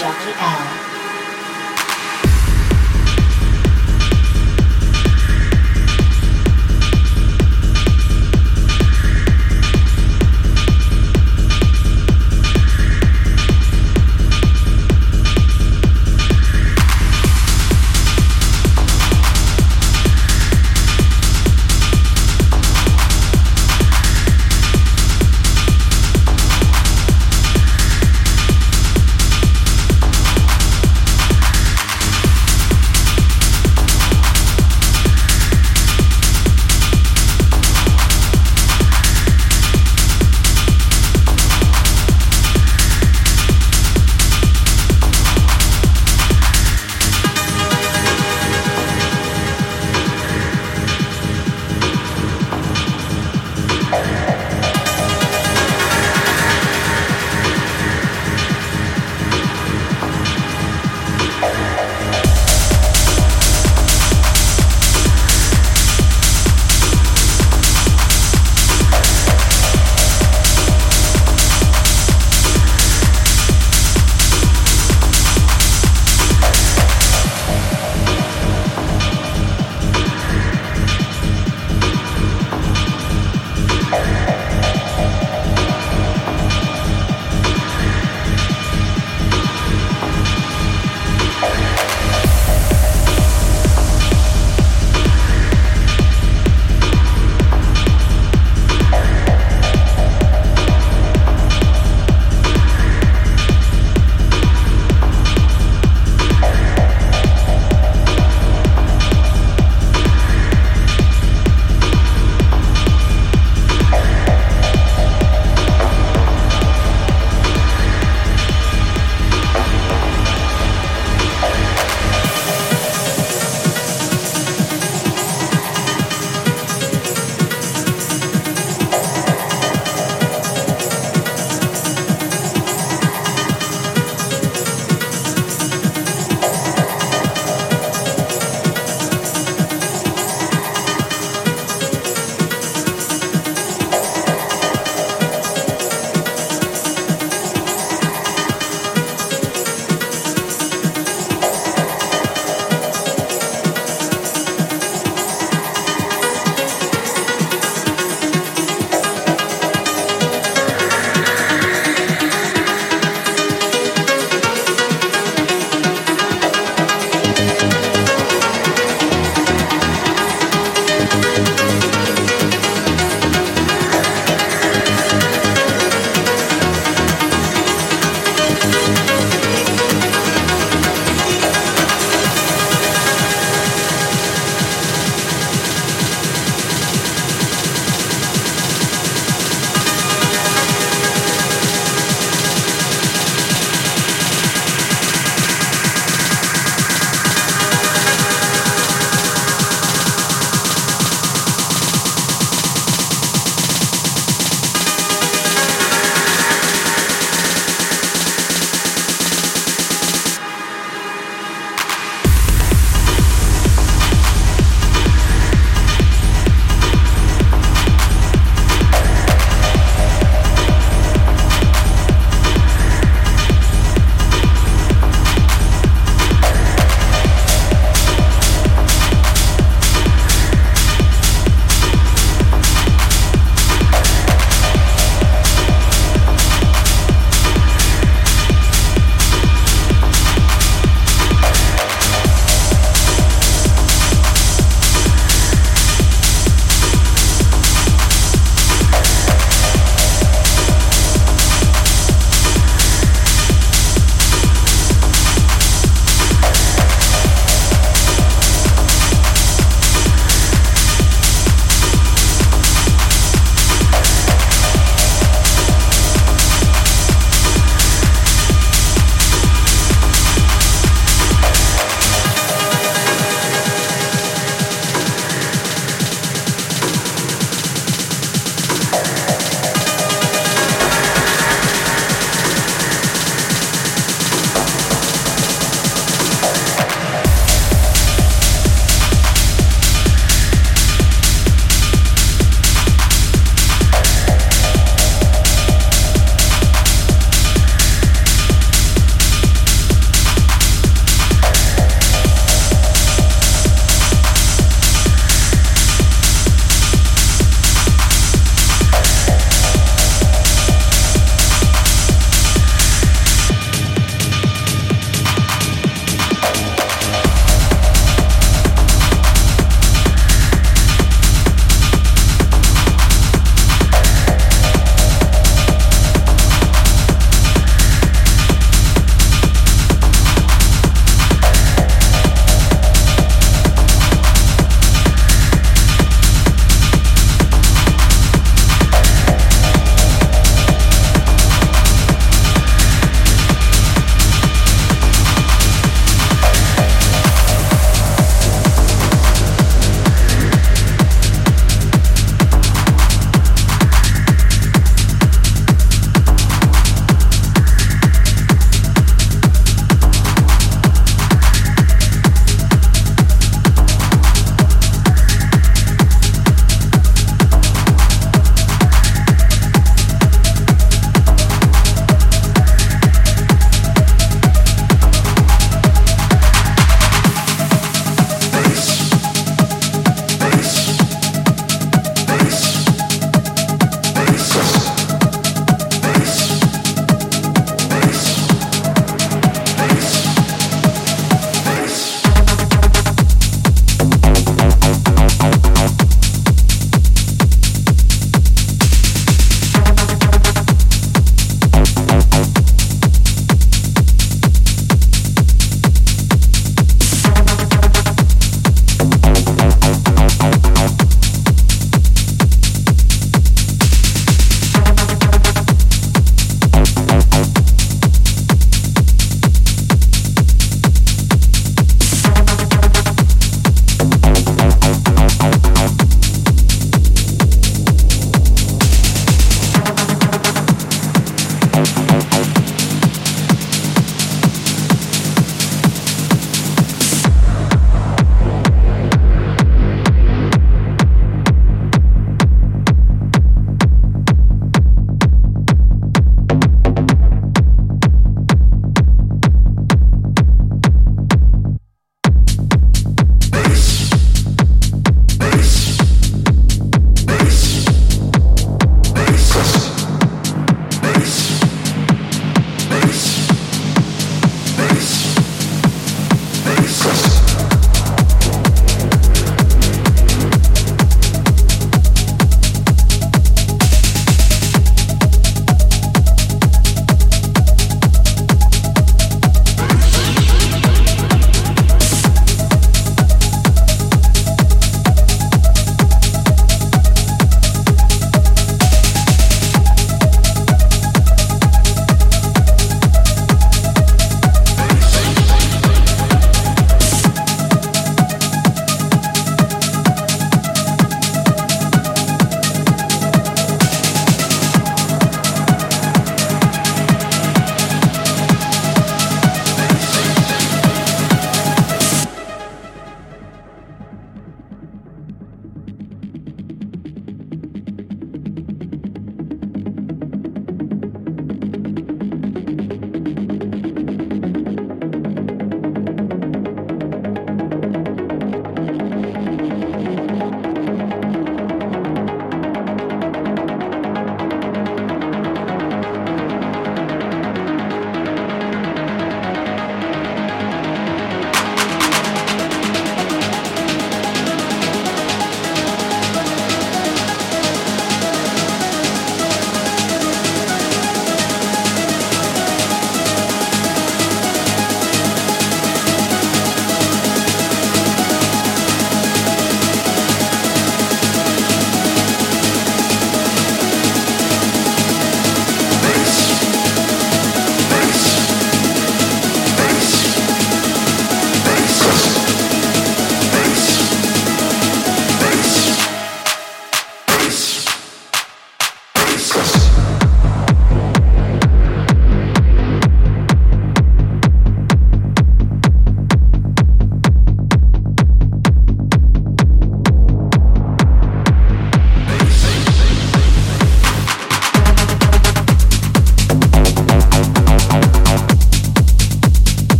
Jackie L.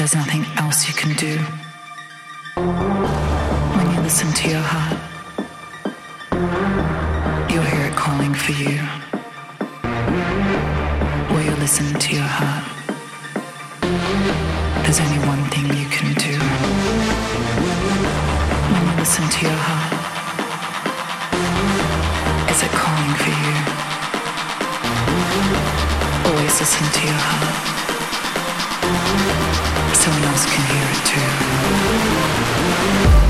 There's nothing else you can do. When you listen to your heart, you'll hear it calling for you. Will you listen to your heart? There's only one thing you can do. When you listen to your heart, is it calling for you? Always listen to your heart. Someone else can hear it too.